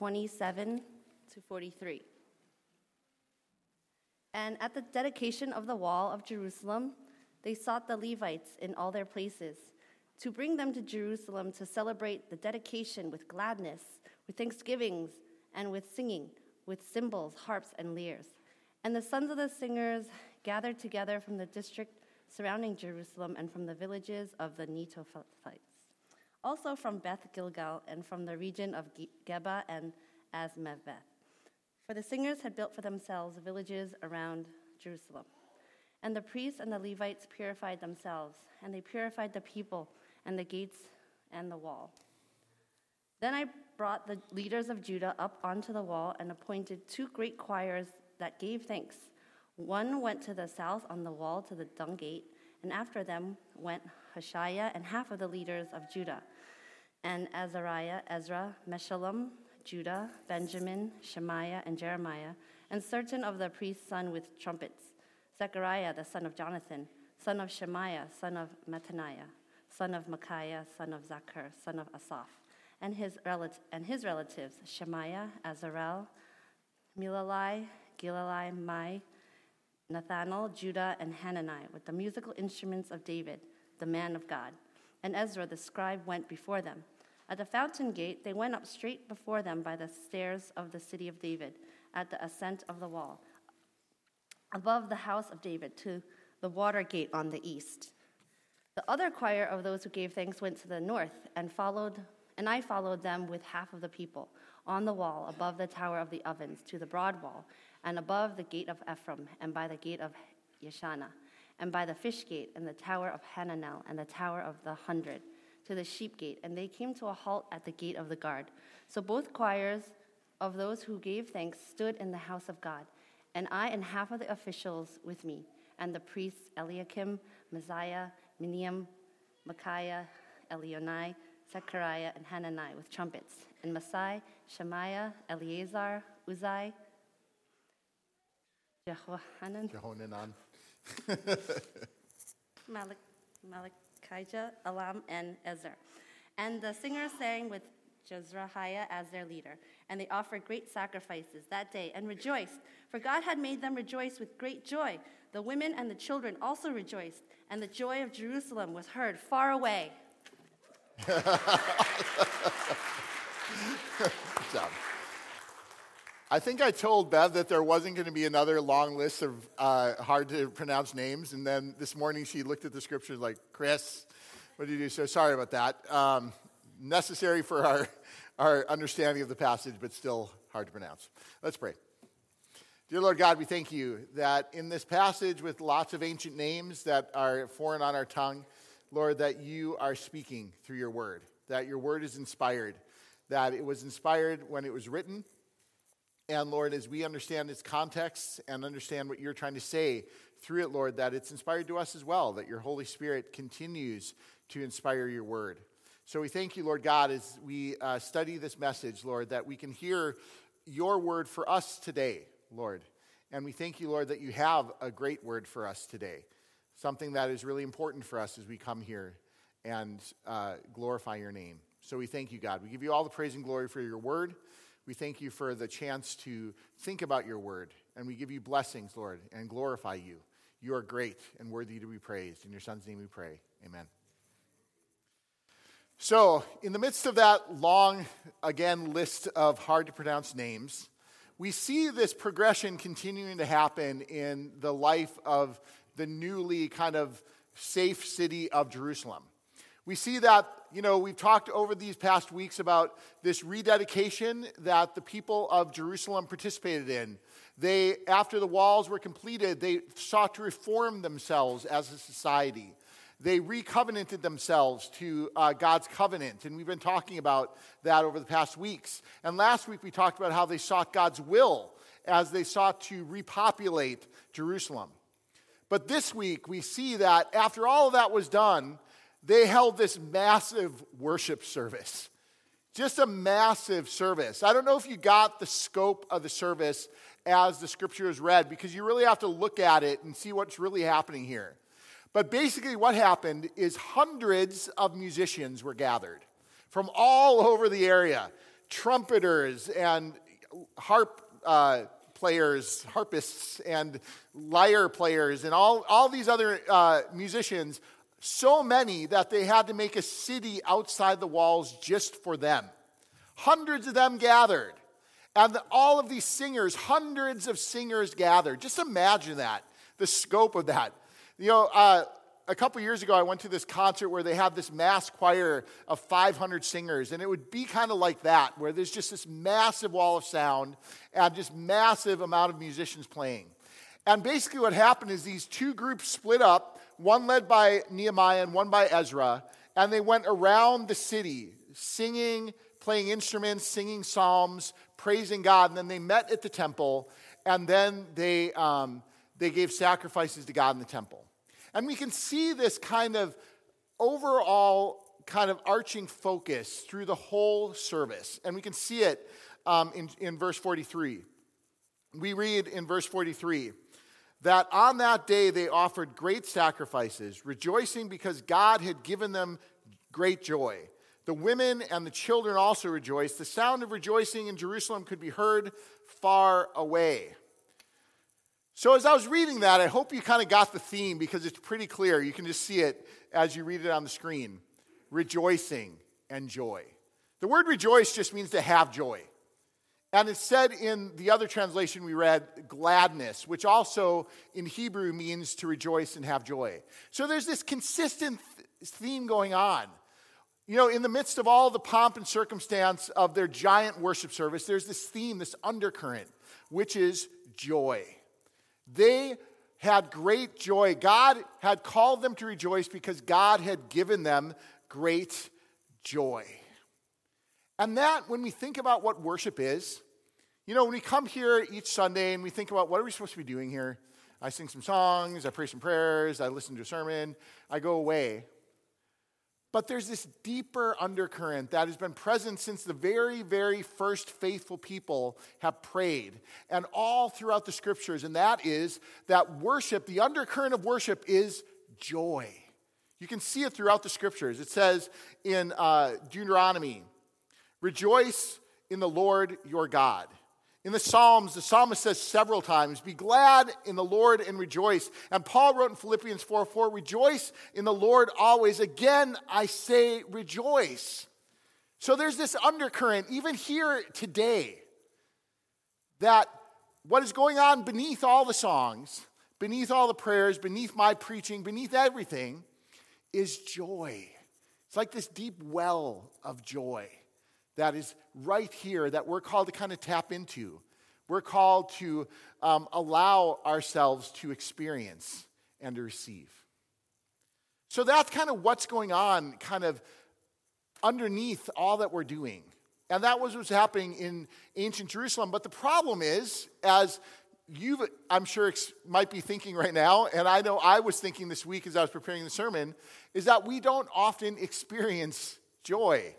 27 to 43. And at the dedication of the wall of Jerusalem, they sought the Levites in all their places to bring them to Jerusalem to celebrate the dedication with gladness, with thanksgivings, and with singing, with cymbals, harps, and lyres. And the sons of the singers gathered together from the district surrounding Jerusalem and from the villages of the Netophathites, also from Beth Gilgal and from the region of Geba and Azmaveth. For the singers had built for themselves villages around Jerusalem. And the priests and the Levites purified themselves, and they purified the people and the gates and the wall. Then I brought the leaders of Judah up onto the wall and appointed two great choirs that gave thanks. One went to the south on the wall to the dung gate, and after them went Hashiah and half of the leaders of Judah, and Azariah, Ezra, Meshullam, Judah, Benjamin, Shemaiah, and Jeremiah, and certain of the priest's son with trumpets, Zechariah the son of Jonathan, son of Shemaiah, son of Mattaniah, son of Micaiah, son of Zachar, son of Asaph, and his, and his relatives, Shemaiah, Azarel, Milalai, Gilalai, Mai, Nathanael, Judah, and Hanani, with the musical instruments of David, the man of God. And Ezra the scribe went before them. At the fountain gate, they went up straight before them by the stairs of the city of David, at the ascent of the wall, above the house of David, to the water gate on the east. The other choir of those who gave thanks went to the north and followed, and I followed them with half of the people on the wall above the tower of the ovens to the broad wall, and above the gate of Ephraim, and by the gate of Yeshana, and by the fish gate, and the tower of Hananel, and the tower of the hundred to the sheep gate, and they came to a halt at the gate of the guard. So both choirs of those who gave thanks stood in the house of God, and I and half of the officials with me, and the priests Eliakim, Maaseiah, Miniam, Micaiah, Elioenai, Zechariah, and Hanani with trumpets, and Maaseiah, Shemaiah, Eleazar, Uzai, Jehohanan, Jehonanan. Malach, Malachijah, Elam, and Ezer. And the singers sang with Jezrahiah as their leader. And they offered great sacrifices that day and rejoiced, for God had made them rejoice with great joy. The women and the children also rejoiced, and the joy of Jerusalem was heard far away. Good job. I think I told Bev that there wasn't going to be another long list of uh, hard to pronounce names, and then this morning she looked at the scriptures like, Chris, what did you do? So sorry about that. Um, necessary for our, our understanding of the passage, but still hard to pronounce. Let's pray. Dear Lord God, we thank you that in this passage with lots of ancient names that are foreign on our tongue, Lord, that you are speaking through your word, that your word is inspired, that it was inspired when it was written and Lord, as we understand its context and understand what you're trying to say through it, Lord, that it's inspired to us as well, that your Holy Spirit continues to inspire your word. So we thank you, Lord God, as we uh, study this message, Lord, that we can hear your word for us today, Lord. And we thank you, Lord, that you have a great word for us today, something that is really important for us as we come here and uh, glorify your name. So we thank you, God. We give you all the praise and glory for your word. We thank you for the chance to think about your word, and we give you blessings, Lord, and glorify you. You are great and worthy to be praised. In your son's name we pray. Amen. So, in the midst of that long, again, list of hard to pronounce names, we see this progression continuing to happen in the life of the newly kind of safe city of Jerusalem. We see that, you know, we've talked over these past weeks about this rededication that the people of Jerusalem participated in. They, after the walls were completed, they sought to reform themselves as a society. They recovenanted themselves to uh, God's covenant, and we've been talking about that over the past weeks. And last week we talked about how they sought God's will as they sought to repopulate Jerusalem. But this week we see that after all of that was done, they held this massive worship service. Just a massive service. I don't know if you got the scope of the service as the scripture is read because you really have to look at it and see what's really happening here. But basically, what happened is hundreds of musicians were gathered from all over the area trumpeters and harp uh, players, harpists, and lyre players, and all, all these other uh, musicians, so many that they had to make a city outside the walls just for them. Hundreds of them gathered. And all of these singers, hundreds of singers gathered. Just imagine that, the scope of that. You know, uh, a couple years ago, I went to this concert where they had this mass choir of 500 singers, and it would be kind of like that, where there's just this massive wall of sound and just massive amount of musicians playing. And basically, what happened is these two groups split up, one led by Nehemiah and one by Ezra, and they went around the city singing, playing instruments, singing psalms, praising God, and then they met at the temple, and then they, um, they gave sacrifices to God in the temple. And we can see this kind of overall kind of arching focus through the whole service. And we can see it um, in, in verse 43. We read in verse 43 that on that day they offered great sacrifices, rejoicing because God had given them great joy. The women and the children also rejoiced. The sound of rejoicing in Jerusalem could be heard far away. So, as I was reading that, I hope you kind of got the theme because it's pretty clear. You can just see it as you read it on the screen rejoicing and joy. The word rejoice just means to have joy. And it's said in the other translation we read, gladness, which also in Hebrew means to rejoice and have joy. So there's this consistent theme going on. You know, in the midst of all the pomp and circumstance of their giant worship service, there's this theme, this undercurrent, which is joy. They had great joy. God had called them to rejoice because God had given them great joy. And that, when we think about what worship is, you know, when we come here each Sunday and we think about what are we supposed to be doing here, I sing some songs, I pray some prayers, I listen to a sermon, I go away. But there's this deeper undercurrent that has been present since the very, very first faithful people have prayed, and all throughout the scriptures, and that is that worship, the undercurrent of worship is joy. You can see it throughout the scriptures. It says in uh, Deuteronomy, Rejoice in the Lord your God. In the Psalms, the psalmist says several times, Be glad in the Lord and rejoice. And Paul wrote in Philippians 4 4, Rejoice in the Lord always. Again, I say rejoice. So there's this undercurrent, even here today, that what is going on beneath all the songs, beneath all the prayers, beneath my preaching, beneath everything, is joy. It's like this deep well of joy that is right here that we're called to kind of tap into. We're called to um, allow ourselves to experience and to receive. So that's kind of what's going on, kind of underneath all that we're doing. And that was what's happening in ancient Jerusalem. But the problem is, as you, I'm sure, might be thinking right now, and I know I was thinking this week as I was preparing the sermon, is that we don't often experience joy.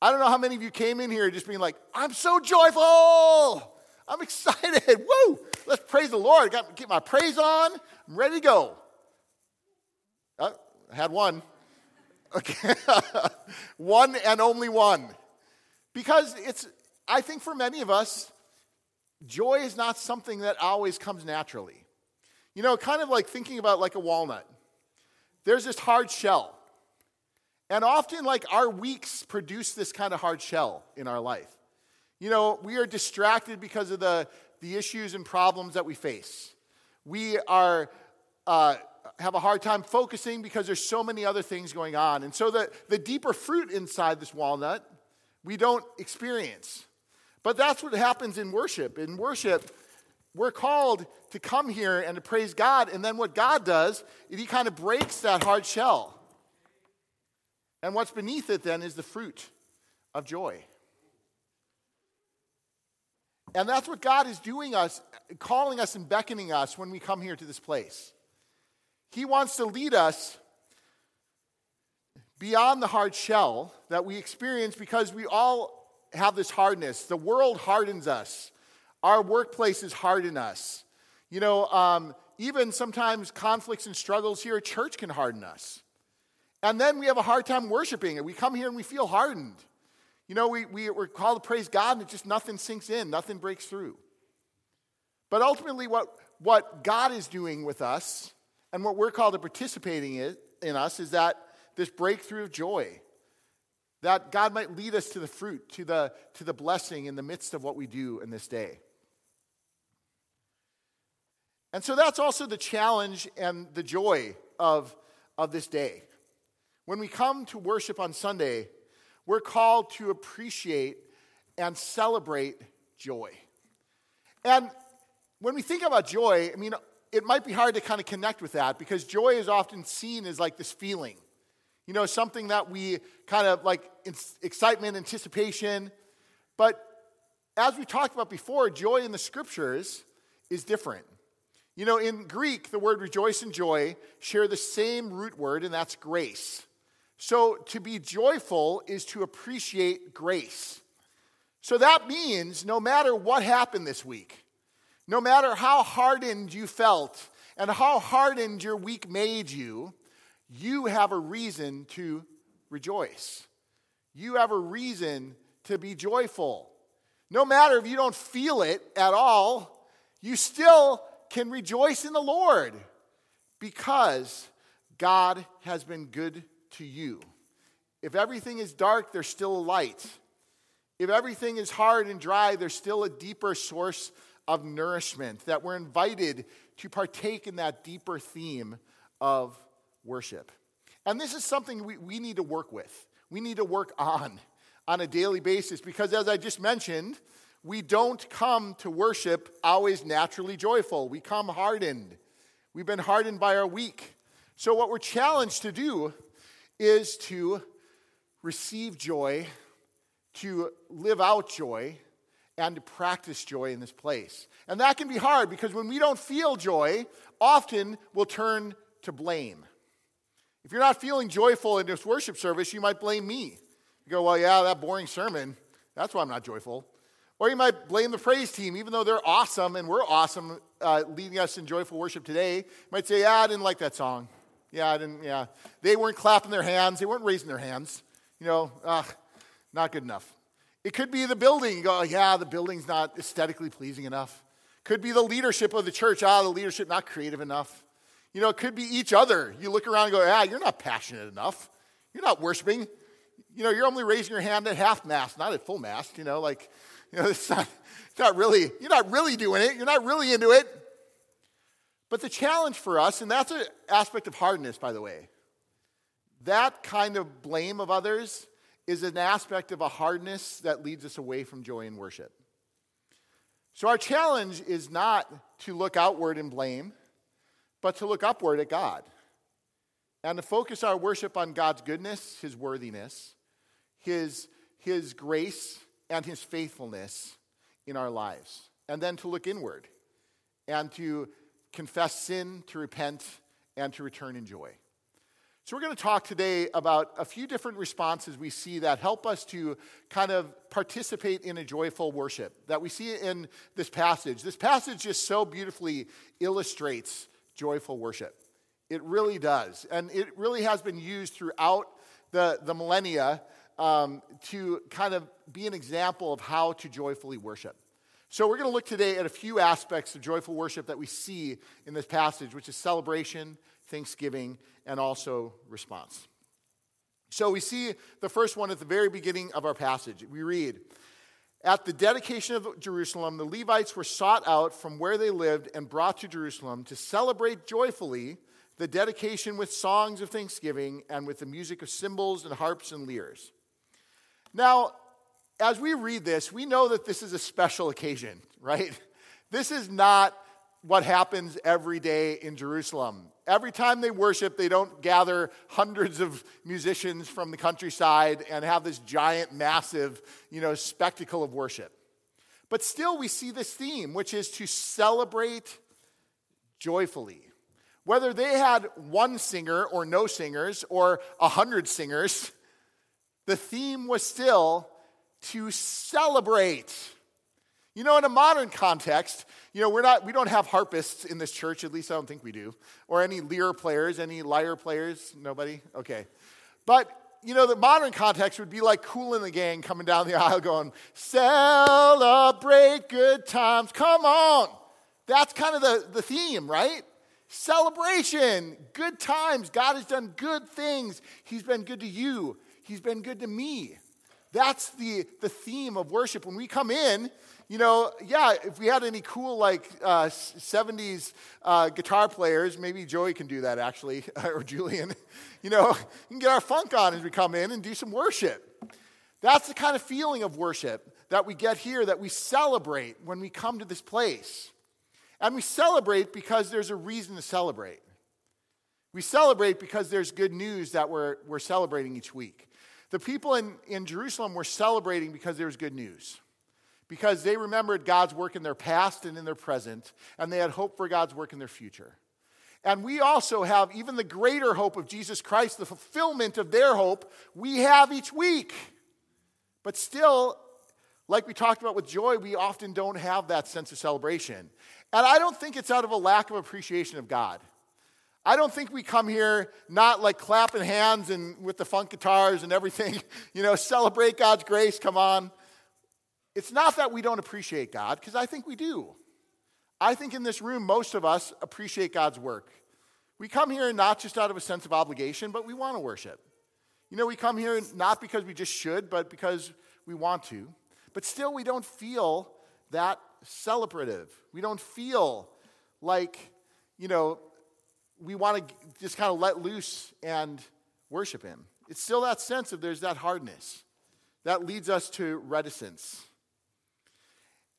I don't know how many of you came in here just being like, I'm so joyful. I'm excited. Woo! Let's praise the Lord. Got get my praise on. I'm ready to go. Uh, I had one. Okay. one and only one. Because it's, I think for many of us, joy is not something that always comes naturally. You know, kind of like thinking about like a walnut. There's this hard shell. And often, like, our weeks produce this kind of hard shell in our life. You know, we are distracted because of the, the issues and problems that we face. We are, uh, have a hard time focusing because there's so many other things going on. And so the, the deeper fruit inside this walnut, we don't experience. But that's what happens in worship. In worship, we're called to come here and to praise God. And then what God does is He kind of breaks that hard shell. And what's beneath it then is the fruit of joy. And that's what God is doing us, calling us and beckoning us when we come here to this place. He wants to lead us beyond the hard shell that we experience because we all have this hardness. The world hardens us, our workplaces harden us. You know, um, even sometimes conflicts and struggles here at church can harden us. And then we have a hard time worshiping it. We come here and we feel hardened. You know, we, we, we're called to praise God and it just nothing sinks in, nothing breaks through. But ultimately, what, what God is doing with us and what we're called to participating in, in us is that this breakthrough of joy. That God might lead us to the fruit, to the, to the blessing in the midst of what we do in this day. And so that's also the challenge and the joy of, of this day. When we come to worship on Sunday, we're called to appreciate and celebrate joy. And when we think about joy, I mean, it might be hard to kind of connect with that because joy is often seen as like this feeling. You know, something that we kind of like excitement, anticipation. But as we talked about before, joy in the scriptures is different. You know, in Greek, the word rejoice and joy share the same root word, and that's grace. So to be joyful is to appreciate grace. So that means no matter what happened this week, no matter how hardened you felt and how hardened your week made you, you have a reason to rejoice. You have a reason to be joyful. No matter if you don't feel it at all, you still can rejoice in the Lord because God has been good to you. If everything is dark, there's still a light. If everything is hard and dry, there's still a deeper source of nourishment that we're invited to partake in that deeper theme of worship. And this is something we, we need to work with. We need to work on on a daily basis because, as I just mentioned, we don't come to worship always naturally joyful. We come hardened. We've been hardened by our week. So, what we're challenged to do is to receive joy, to live out joy, and to practice joy in this place. And that can be hard because when we don't feel joy, often we'll turn to blame. If you're not feeling joyful in this worship service, you might blame me. You go, well, yeah, that boring sermon, that's why I'm not joyful. Or you might blame the praise team, even though they're awesome and we're awesome uh, leading us in joyful worship today. You might say, yeah, I didn't like that song. Yeah, I didn't, yeah. They weren't clapping their hands, they weren't raising their hands. You know, uh, not good enough. It could be the building. You go, yeah, the building's not aesthetically pleasing enough. Could be the leadership of the church. Ah, the leadership not creative enough. You know, it could be each other. You look around and go, ah, you're not passionate enough. You're not worshiping. You know, you're only raising your hand at half mast, not at full mast. You know, like you know, it's not, it's not really, you're not really doing it. You're not really into it. But the challenge for us, and that's an aspect of hardness, by the way, that kind of blame of others is an aspect of a hardness that leads us away from joy and worship. So our challenge is not to look outward and blame, but to look upward at God and to focus our worship on God's goodness, His worthiness, His, His grace, and his faithfulness in our lives. And then to look inward and to confess sin, to repent, and to return in joy. So, we're going to talk today about a few different responses we see that help us to kind of participate in a joyful worship that we see in this passage. This passage just so beautifully illustrates joyful worship. It really does. And it really has been used throughout the, the millennia um, to kind of be an example of how to joyfully worship. So, we're going to look today at a few aspects of joyful worship that we see in this passage, which is celebration, thanksgiving, and also response. So, we see the first one at the very beginning of our passage. We read, At the dedication of Jerusalem, the Levites were sought out from where they lived and brought to Jerusalem to celebrate joyfully the dedication with songs of thanksgiving and with the music of cymbals and harps and lyres. Now, as we read this, we know that this is a special occasion, right? This is not what happens every day in Jerusalem. Every time they worship, they don't gather hundreds of musicians from the countryside and have this giant, massive, you know, spectacle of worship. But still, we see this theme, which is to celebrate joyfully. Whether they had one singer or no singers or a hundred singers, the theme was still to celebrate. You know, in a modern context, you know, we're not, we don't have harpists in this church, at least I don't think we do, or any lyre players, any lyre players, nobody? Okay. But you know, the modern context would be like Kool & the Gang coming down the aisle going, celebrate good times. Come on. That's kind of the, the theme, right? Celebration, good times. God has done good things. He's been good to you, He's been good to me. That's the, the theme of worship. When we come in, you know, yeah, if we had any cool, like, uh, 70s uh, guitar players, maybe Joey can do that actually, or Julian. You know, we can get our funk on as we come in and do some worship. That's the kind of feeling of worship that we get here, that we celebrate when we come to this place. And we celebrate because there's a reason to celebrate. We celebrate because there's good news that we're, we're celebrating each week. The people in, in Jerusalem were celebrating because there was good news, because they remembered God's work in their past and in their present, and they had hope for God's work in their future. And we also have even the greater hope of Jesus Christ, the fulfillment of their hope, we have each week. But still, like we talked about with joy, we often don't have that sense of celebration. And I don't think it's out of a lack of appreciation of God. I don't think we come here not like clapping hands and with the funk guitars and everything, you know, celebrate God's grace, come on. It's not that we don't appreciate God, because I think we do. I think in this room, most of us appreciate God's work. We come here not just out of a sense of obligation, but we want to worship. You know, we come here not because we just should, but because we want to. But still, we don't feel that celebrative. We don't feel like, you know, we want to just kind of let loose and worship Him. It's still that sense of there's that hardness that leads us to reticence.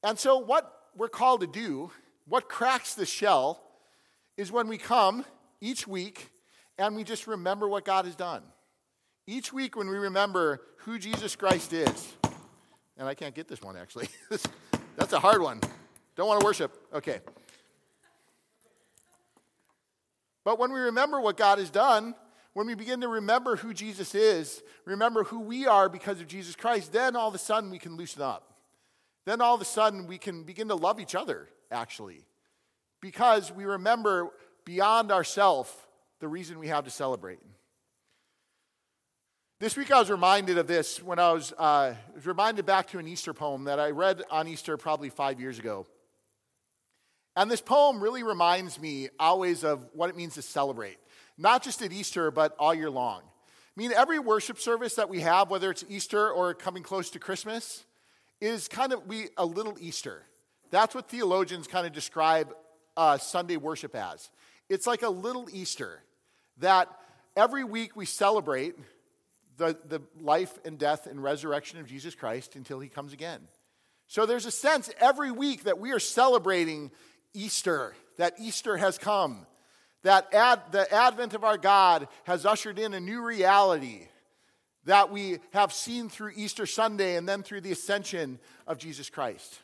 And so, what we're called to do, what cracks the shell, is when we come each week and we just remember what God has done. Each week, when we remember who Jesus Christ is, and I can't get this one actually. That's a hard one. Don't want to worship. Okay. But when we remember what God has done, when we begin to remember who Jesus is, remember who we are because of Jesus Christ, then all of a sudden we can loosen up. Then all of a sudden we can begin to love each other, actually, because we remember beyond ourselves the reason we have to celebrate. This week I was reminded of this when I was, uh, was reminded back to an Easter poem that I read on Easter probably five years ago. And this poem really reminds me always of what it means to celebrate, not just at Easter, but all year long. I mean, every worship service that we have, whether it's Easter or coming close to Christmas, is kind of we a little Easter. That's what theologians kind of describe uh, Sunday worship as. It's like a little Easter that every week we celebrate the, the life and death and resurrection of Jesus Christ until he comes again. So there's a sense every week that we are celebrating Easter, that Easter has come, that ad, the advent of our God has ushered in a new reality that we have seen through Easter Sunday and then through the ascension of Jesus Christ.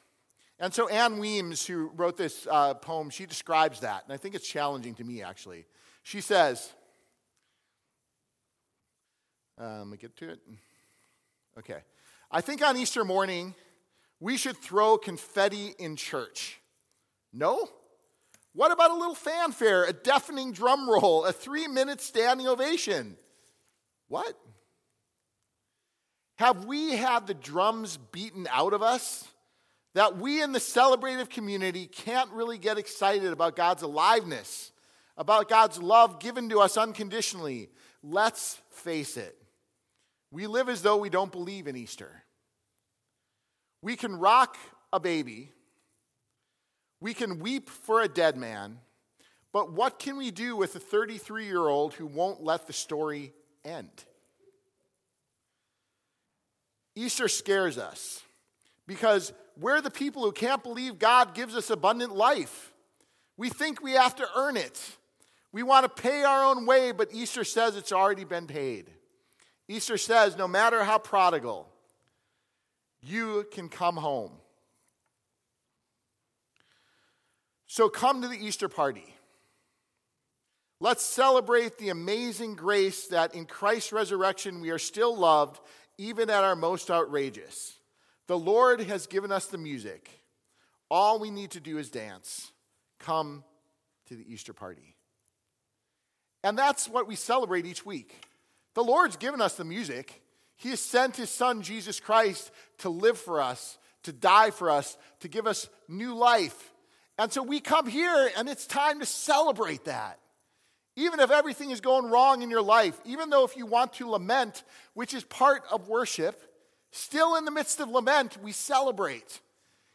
And so Ann Weems, who wrote this uh, poem, she describes that, and I think it's challenging to me actually. She says, um, let me get to it. Okay. I think on Easter morning, we should throw confetti in church. No? What about a little fanfare, a deafening drum roll, a three minute standing ovation? What? Have we had the drums beaten out of us that we in the celebrative community can't really get excited about God's aliveness, about God's love given to us unconditionally? Let's face it. We live as though we don't believe in Easter. We can rock a baby, we can weep for a dead man, but what can we do with a 33 year old who won't let the story end? Easter scares us because we're the people who can't believe God gives us abundant life. We think we have to earn it. We want to pay our own way, but Easter says it's already been paid. Easter says no matter how prodigal, you can come home. So come to the Easter party. Let's celebrate the amazing grace that in Christ's resurrection we are still loved, even at our most outrageous. The Lord has given us the music. All we need to do is dance. Come to the Easter party. And that's what we celebrate each week The Lord's given us the music. He has sent his son, Jesus Christ, to live for us, to die for us, to give us new life. And so we come here and it's time to celebrate that. Even if everything is going wrong in your life, even though if you want to lament, which is part of worship, still in the midst of lament, we celebrate.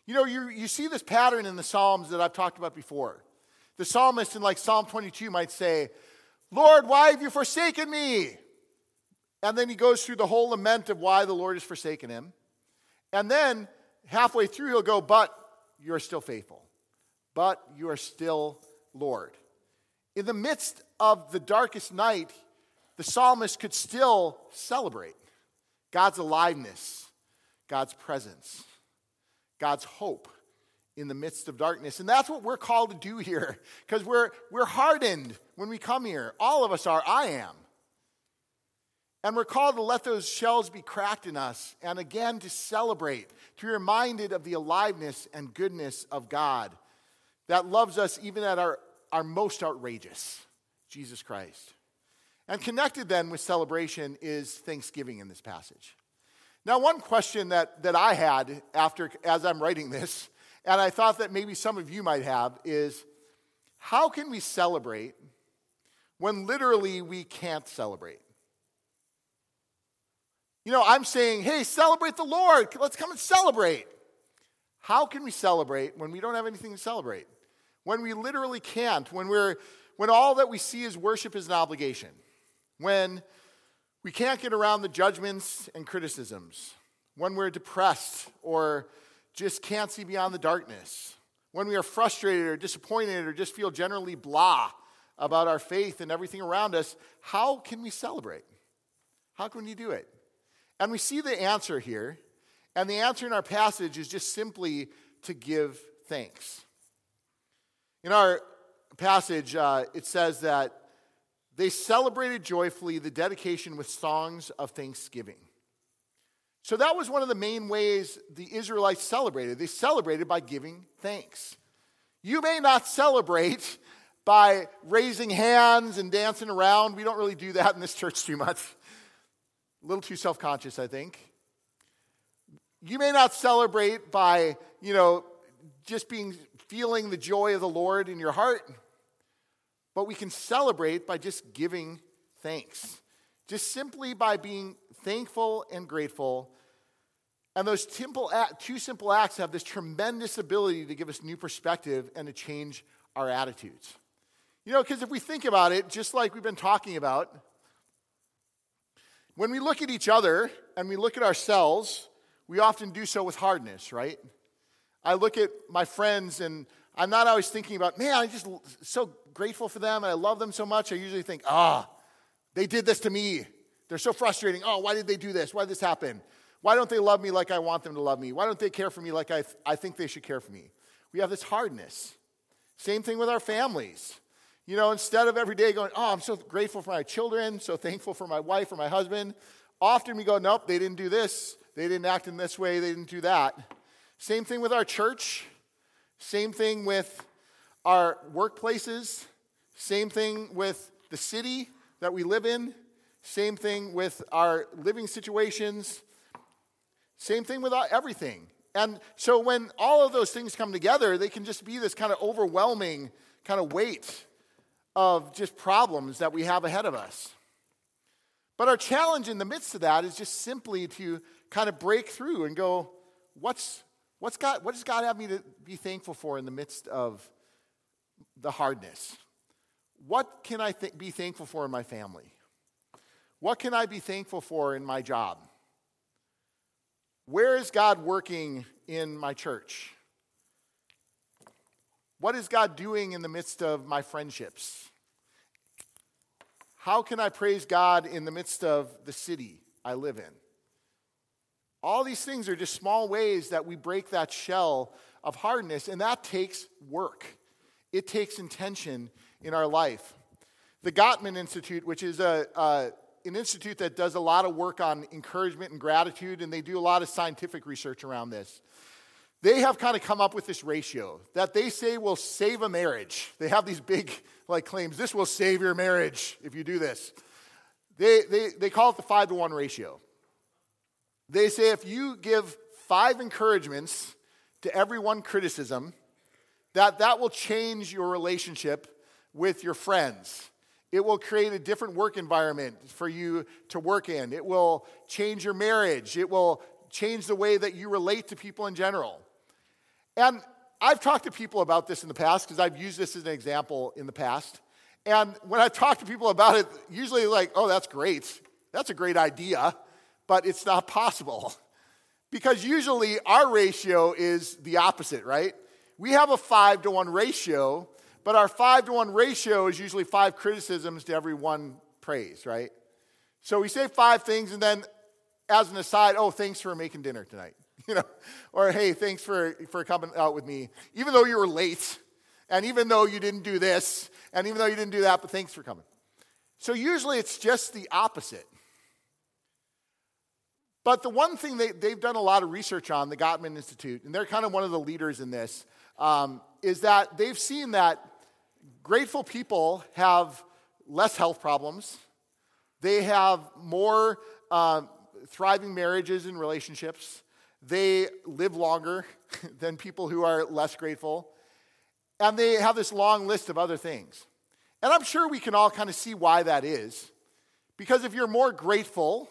You know, you, you see this pattern in the Psalms that I've talked about before. The psalmist in like Psalm 22 might say, Lord, why have you forsaken me? And then he goes through the whole lament of why the Lord has forsaken him. And then halfway through, he'll go, But you are still faithful. But you are still Lord. In the midst of the darkest night, the psalmist could still celebrate God's aliveness, God's presence, God's hope in the midst of darkness. And that's what we're called to do here because we're, we're hardened when we come here. All of us are. I am. And we're called to let those shells be cracked in us and again to celebrate, to be reminded of the aliveness and goodness of God that loves us even at our, our most outrageous, Jesus Christ. And connected then with celebration is thanksgiving in this passage. Now, one question that, that I had after as I'm writing this, and I thought that maybe some of you might have, is how can we celebrate when literally we can't celebrate? You know, I'm saying, hey, celebrate the Lord. Let's come and celebrate. How can we celebrate when we don't have anything to celebrate? When we literally can't, when we're when all that we see is worship is an obligation. When we can't get around the judgments and criticisms. When we're depressed or just can't see beyond the darkness. When we are frustrated or disappointed or just feel generally blah about our faith and everything around us, how can we celebrate? How can we do it? And we see the answer here. And the answer in our passage is just simply to give thanks. In our passage, uh, it says that they celebrated joyfully the dedication with songs of thanksgiving. So that was one of the main ways the Israelites celebrated. They celebrated by giving thanks. You may not celebrate by raising hands and dancing around. We don't really do that in this church too much. A little too self conscious, I think. You may not celebrate by, you know, just being feeling the joy of the Lord in your heart, but we can celebrate by just giving thanks. Just simply by being thankful and grateful. And those two simple acts have this tremendous ability to give us new perspective and to change our attitudes. You know, because if we think about it, just like we've been talking about, when we look at each other and we look at ourselves, we often do so with hardness, right? I look at my friends and I'm not always thinking about, man, I'm just so grateful for them and I love them so much. I usually think, ah, oh, they did this to me. They're so frustrating. Oh, why did they do this? Why did this happen? Why don't they love me like I want them to love me? Why don't they care for me like I, th- I think they should care for me? We have this hardness. Same thing with our families. You know, instead of every day going, oh, I'm so grateful for my children, so thankful for my wife or my husband, often we go, nope, they didn't do this. They didn't act in this way. They didn't do that. Same thing with our church. Same thing with our workplaces. Same thing with the city that we live in. Same thing with our living situations. Same thing with everything. And so when all of those things come together, they can just be this kind of overwhelming kind of weight of just problems that we have ahead of us. But our challenge in the midst of that is just simply to kind of break through and go, what's, what's God, what does God have me to be thankful for in the midst of the hardness? What can I th- be thankful for in my family? What can I be thankful for in my job? Where is God working in my church? What is God doing in the midst of my friendships? How can I praise God in the midst of the city I live in? All these things are just small ways that we break that shell of hardness, and that takes work. It takes intention in our life. The Gottman Institute, which is a, a, an institute that does a lot of work on encouragement and gratitude, and they do a lot of scientific research around this they have kind of come up with this ratio that they say will save a marriage. They have these big like claims this will save your marriage if you do this. They, they, they call it the five to one ratio. They say if you give five encouragements to every one criticism, that that will change your relationship with your friends. It will create a different work environment for you to work in. It will change your marriage. It will change the way that you relate to people in general. And I've talked to people about this in the past because I've used this as an example in the past. And when I talk to people about it, usually like, oh, that's great. That's a great idea, but it's not possible. Because usually our ratio is the opposite, right? We have a five to one ratio, but our five to one ratio is usually five criticisms to every one praise, right? So we say five things, and then as an aside, oh, thanks for making dinner tonight. You know, or hey, thanks for, for coming out with me. Even though you were late, and even though you didn't do this, and even though you didn't do that, but thanks for coming. So usually it's just the opposite. But the one thing they, they've done a lot of research on, the Gottman Institute, and they're kind of one of the leaders in this, um, is that they've seen that grateful people have less health problems, they have more uh, thriving marriages and relationships, they live longer than people who are less grateful. And they have this long list of other things. And I'm sure we can all kind of see why that is. Because if you're more grateful,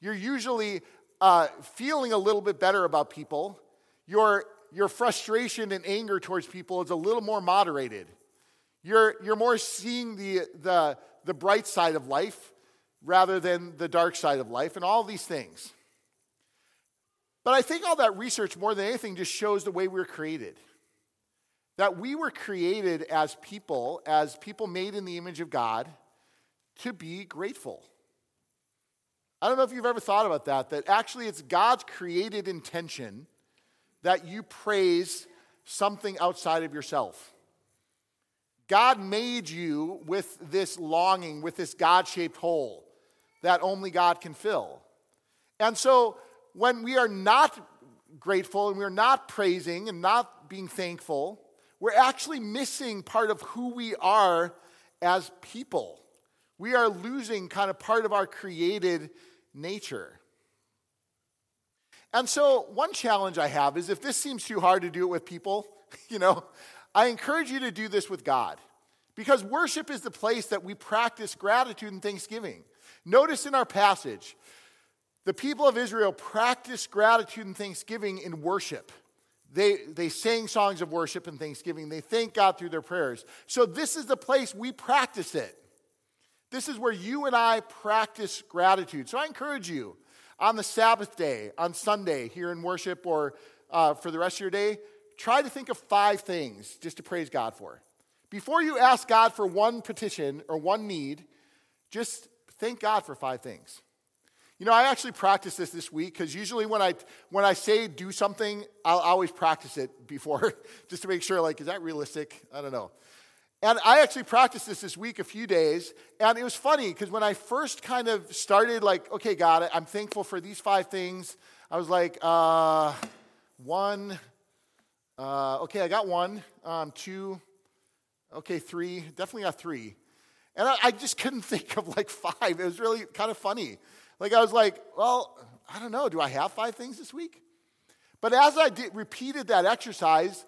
you're usually uh, feeling a little bit better about people. Your, your frustration and anger towards people is a little more moderated. You're, you're more seeing the, the, the bright side of life rather than the dark side of life, and all these things. But I think all that research, more than anything, just shows the way we were created. That we were created as people, as people made in the image of God, to be grateful. I don't know if you've ever thought about that, that actually it's God's created intention that you praise something outside of yourself. God made you with this longing, with this God shaped hole that only God can fill. And so when we are not grateful and we're not praising and not being thankful, we're actually missing part of who we are as people. We are losing kind of part of our created nature. And so, one challenge I have is if this seems too hard to do it with people, you know, I encourage you to do this with God. Because worship is the place that we practice gratitude and thanksgiving. Notice in our passage, the people of Israel practiced gratitude and thanksgiving in worship. They, they sang songs of worship and thanksgiving. They thank God through their prayers. So, this is the place we practice it. This is where you and I practice gratitude. So, I encourage you on the Sabbath day, on Sunday, here in worship, or uh, for the rest of your day, try to think of five things just to praise God for. Before you ask God for one petition or one need, just thank God for five things. You know, I actually practice this this week because usually when I when I say do something, I'll always practice it before just to make sure. Like, is that realistic? I don't know. And I actually practiced this this week a few days, and it was funny because when I first kind of started, like, okay, God, I'm thankful for these five things. I was like, uh, one, uh, okay, I got one, um, two, okay, three, definitely got three, and I, I just couldn't think of like five. It was really kind of funny. Like, I was like, well, I don't know. Do I have five things this week? But as I did, repeated that exercise,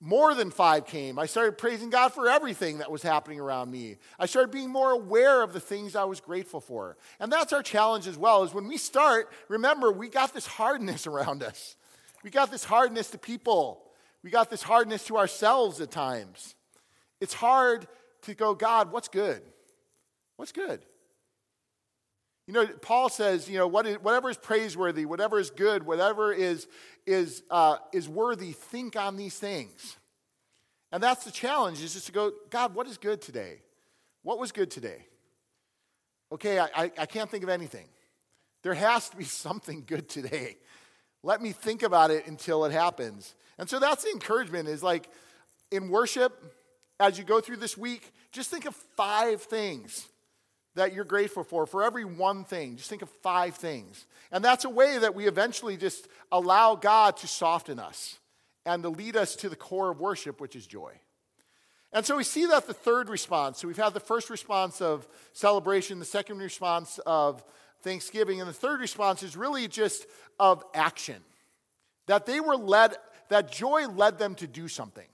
more than five came. I started praising God for everything that was happening around me. I started being more aware of the things I was grateful for. And that's our challenge as well, is when we start, remember, we got this hardness around us. We got this hardness to people. We got this hardness to ourselves at times. It's hard to go, God, what's good? What's good? You know, Paul says, you know, what is, whatever is praiseworthy, whatever is good, whatever is, is, uh, is worthy, think on these things. And that's the challenge, is just to go, God, what is good today? What was good today? Okay, I, I, I can't think of anything. There has to be something good today. Let me think about it until it happens. And so that's the encouragement is like in worship, as you go through this week, just think of five things that you're grateful for, for every one thing. Just think of five things. And that's a way that we eventually just allow God to soften us and to lead us to the core of worship, which is joy. And so we see that the third response, so we've had the first response of celebration, the second response of thanksgiving, and the third response is really just of action. That they were led, that joy led them to do something.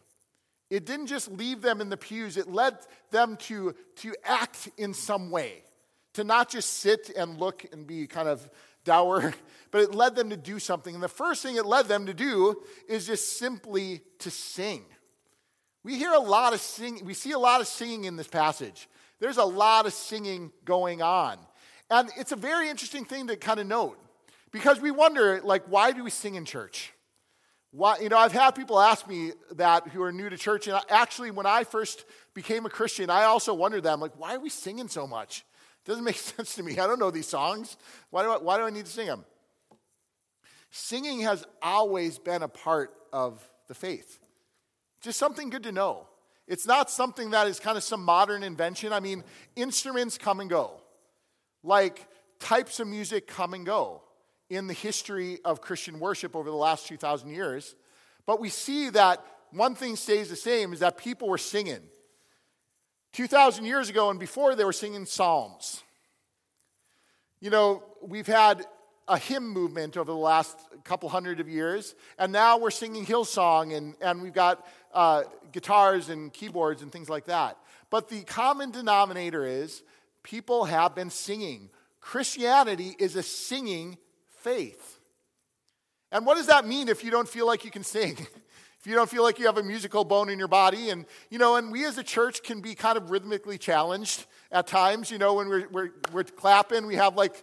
It didn't just leave them in the pews, it led them to, to act in some way, to not just sit and look and be kind of dour, but it led them to do something. And the first thing it led them to do is just simply to sing. We hear a lot of singing, we see a lot of singing in this passage. There's a lot of singing going on. And it's a very interesting thing to kind of note because we wonder, like, why do we sing in church? Why, you know, I've had people ask me that who are new to church. And actually, when I first became a Christian, I also wondered that. I'm like, why are we singing so much? It doesn't make sense to me. I don't know these songs. Why do I, why do I need to sing them? Singing has always been a part of the faith. Just something good to know. It's not something that is kind of some modern invention. I mean, instruments come and go, like types of music come and go in the history of Christian worship over the last 2,000 years. But we see that one thing stays the same is that people were singing. 2,000 years ago and before, they were singing psalms. You know, we've had a hymn movement over the last couple hundred of years, and now we're singing Hillsong, and, and we've got uh, guitars and keyboards and things like that. But the common denominator is people have been singing. Christianity is a singing faith. And what does that mean if you don't feel like you can sing? if you don't feel like you have a musical bone in your body and you know and we as a church can be kind of rhythmically challenged at times you know when we're, we're, we're clapping we have like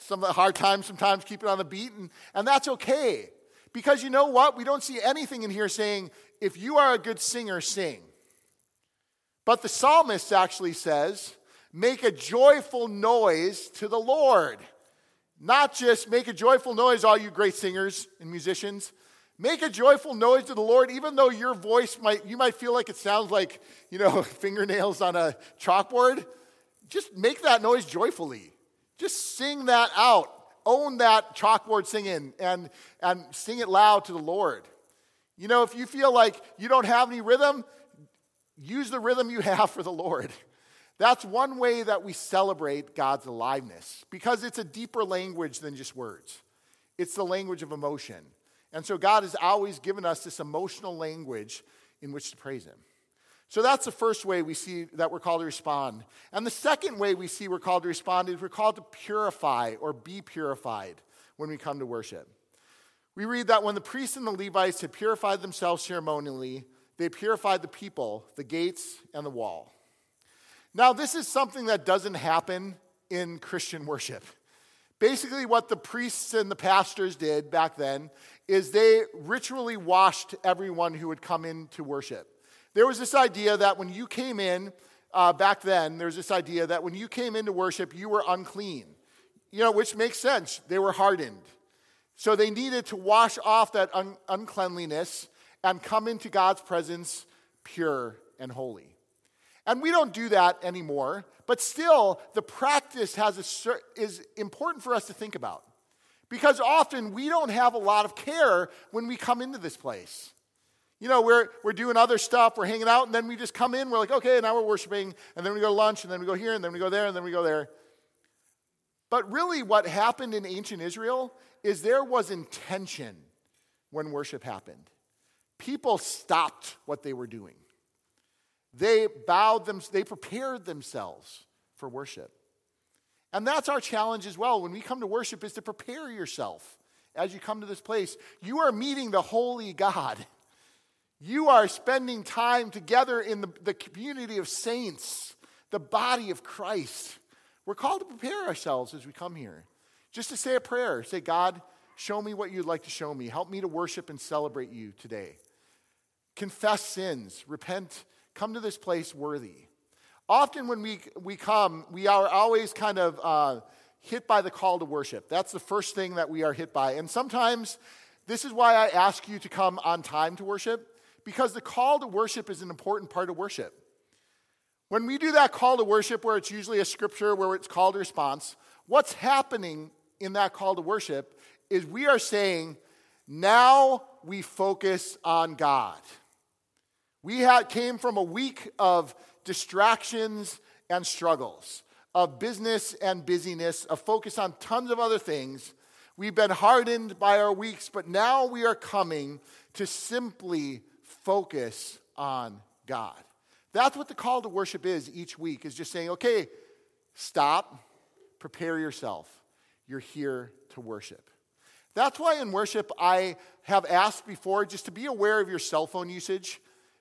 some hard times sometimes keeping on the beat, and, and that's okay. Because you know what? We don't see anything in here saying, if you are a good singer, sing. But the psalmist actually says, make a joyful noise to the Lord. Not just make a joyful noise, all you great singers and musicians. Make a joyful noise to the Lord, even though your voice might, you might feel like it sounds like, you know, fingernails on a chalkboard. Just make that noise joyfully. Just sing that out. Own that chalkboard singing and, and sing it loud to the Lord. You know, if you feel like you don't have any rhythm, use the rhythm you have for the Lord. That's one way that we celebrate God's aliveness because it's a deeper language than just words. It's the language of emotion. And so God has always given us this emotional language in which to praise Him. So that's the first way we see that we're called to respond. And the second way we see we're called to respond is we're called to purify or be purified when we come to worship. We read that when the priests and the Levites had purified themselves ceremonially, they purified the people, the gates, and the wall. Now, this is something that doesn't happen in Christian worship. Basically, what the priests and the pastors did back then is they ritually washed everyone who would come in to worship. There was this idea that when you came in, uh, back then, there was this idea that when you came into worship, you were unclean. You know, which makes sense. They were hardened. So they needed to wash off that un- uncleanliness and come into God's presence pure and holy. And we don't do that anymore, but still, the practice has a, is important for us to think about. Because often we don't have a lot of care when we come into this place. You know, we're, we're doing other stuff, we're hanging out, and then we just come in, we're like, okay, now we're worshiping, and then we go to lunch, and then we go here, and then we go there, and then we go there. But really, what happened in ancient Israel is there was intention when worship happened. People stopped what they were doing. They bowed them, they prepared themselves for worship. And that's our challenge as well. When we come to worship, is to prepare yourself as you come to this place. You are meeting the holy God. You are spending time together in the, the community of saints, the body of Christ. We're called to prepare ourselves as we come here. Just to say a prayer, say, God, show me what you'd like to show me. Help me to worship and celebrate you today. Confess sins, repent, come to this place worthy. Often when we, we come, we are always kind of uh, hit by the call to worship. That's the first thing that we are hit by. And sometimes this is why I ask you to come on time to worship because the call to worship is an important part of worship. When we do that call to worship, where it's usually a scripture, where it's called response, what's happening in that call to worship is we are saying, now we focus on God. We had, came from a week of distractions and struggles, of business and busyness, of focus on tons of other things. We've been hardened by our weeks, but now we are coming to simply focus on God. That's what the call to worship is each week, is just saying, okay, stop, prepare yourself. You're here to worship. That's why in worship I have asked before just to be aware of your cell phone usage,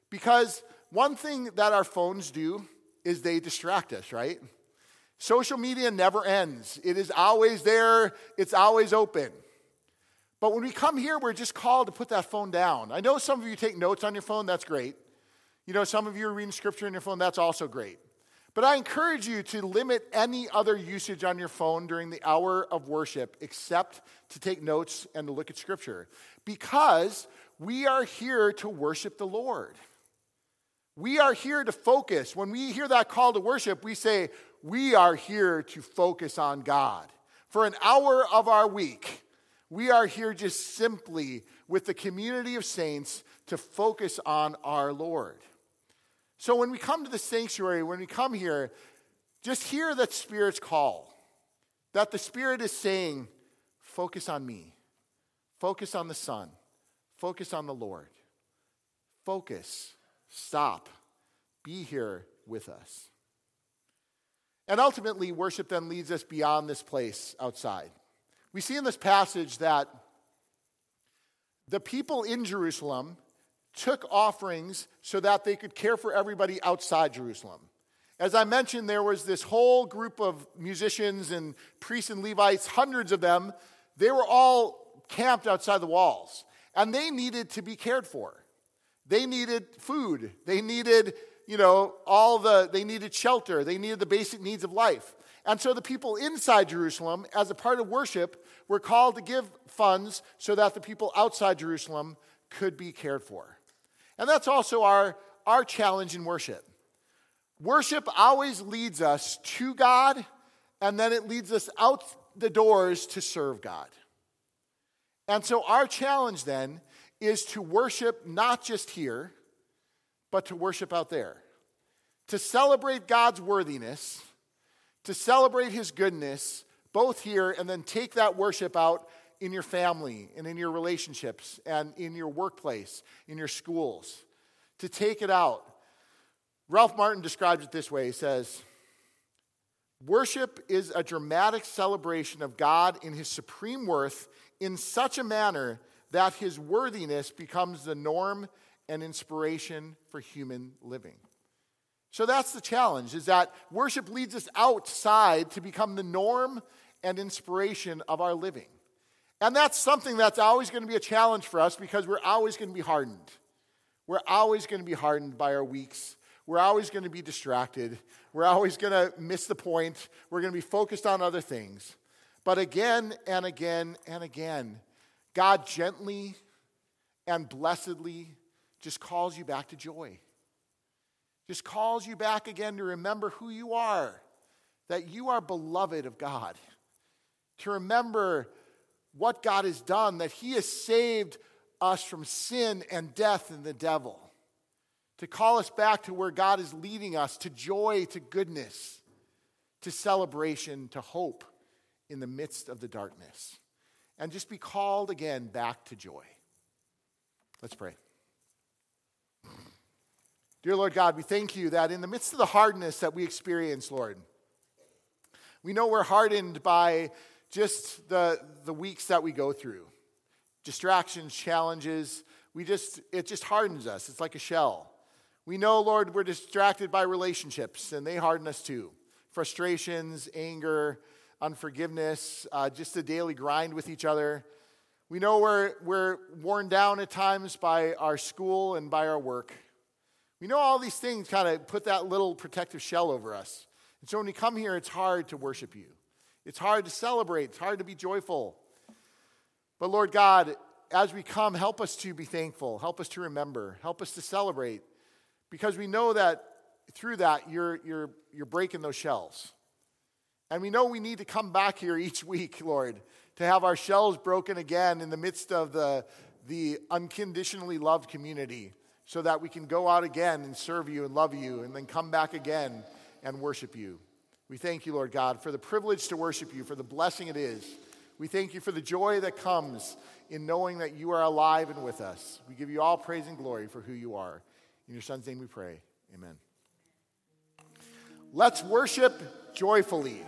because one thing that our phones do is they distract us, right? Social media never ends, it is always there, it's always open. But when we come here, we're just called to put that phone down. I know some of you take notes on your phone, that's great. You know, some of you are reading scripture on your phone, that's also great. But I encourage you to limit any other usage on your phone during the hour of worship except to take notes and to look at scripture because we are here to worship the Lord. We are here to focus. When we hear that call to worship, we say, We are here to focus on God. For an hour of our week, we are here just simply with the community of saints to focus on our Lord. So when we come to the sanctuary, when we come here, just hear that Spirit's call. That the Spirit is saying, focus on me, focus on the Son, focus on the Lord. Focus, stop, be here with us. And ultimately, worship then leads us beyond this place outside. We see in this passage that the people in Jerusalem took offerings so that they could care for everybody outside Jerusalem. As I mentioned, there was this whole group of musicians and priests and Levites, hundreds of them. They were all camped outside the walls, and they needed to be cared for. They needed food. They needed, you know, all the, they needed shelter. They needed the basic needs of life. And so the people inside Jerusalem, as a part of worship, were called to give funds so that the people outside Jerusalem could be cared for. And that's also our, our challenge in worship. Worship always leads us to God, and then it leads us out the doors to serve God. And so our challenge then is to worship not just here, but to worship out there. To celebrate God's worthiness, to celebrate His goodness, both here and then take that worship out in your family and in your relationships and in your workplace, in your schools, to take it out. Ralph Martin describes it this way he says, Worship is a dramatic celebration of God in his supreme worth in such a manner that his worthiness becomes the norm and inspiration for human living. So that's the challenge is that worship leads us outside to become the norm and inspiration of our living. And that's something that's always going to be a challenge for us because we're always going to be hardened. We're always going to be hardened by our weeks. We're always going to be distracted. We're always going to miss the point. We're going to be focused on other things. But again and again and again, God gently and blessedly just calls you back to joy. Just calls you back again to remember who you are, that you are beloved of God. To remember what God has done, that He has saved us from sin and death and the devil. To call us back to where God is leading us, to joy, to goodness, to celebration, to hope in the midst of the darkness. And just be called again back to joy. Let's pray. Dear Lord God, we thank you that in the midst of the hardness that we experience, Lord, we know we're hardened by just the, the weeks that we go through distractions, challenges. We just, it just hardens us. It's like a shell. We know, Lord, we're distracted by relationships, and they harden us too. Frustrations, anger, unforgiveness, uh, just a daily grind with each other. We know we're, we're worn down at times by our school and by our work. We know all these things kind of put that little protective shell over us. And so when we come here, it's hard to worship you. It's hard to celebrate. It's hard to be joyful. But Lord God, as we come, help us to be thankful. Help us to remember. Help us to celebrate. Because we know that through that, you're, you're, you're breaking those shells. And we know we need to come back here each week, Lord, to have our shells broken again in the midst of the, the unconditionally loved community so that we can go out again and serve you and love you and then come back again and worship you. We thank you, Lord God, for the privilege to worship you, for the blessing it is. We thank you for the joy that comes in knowing that you are alive and with us. We give you all praise and glory for who you are. In your Son's name we pray. Amen. Let's worship joyfully.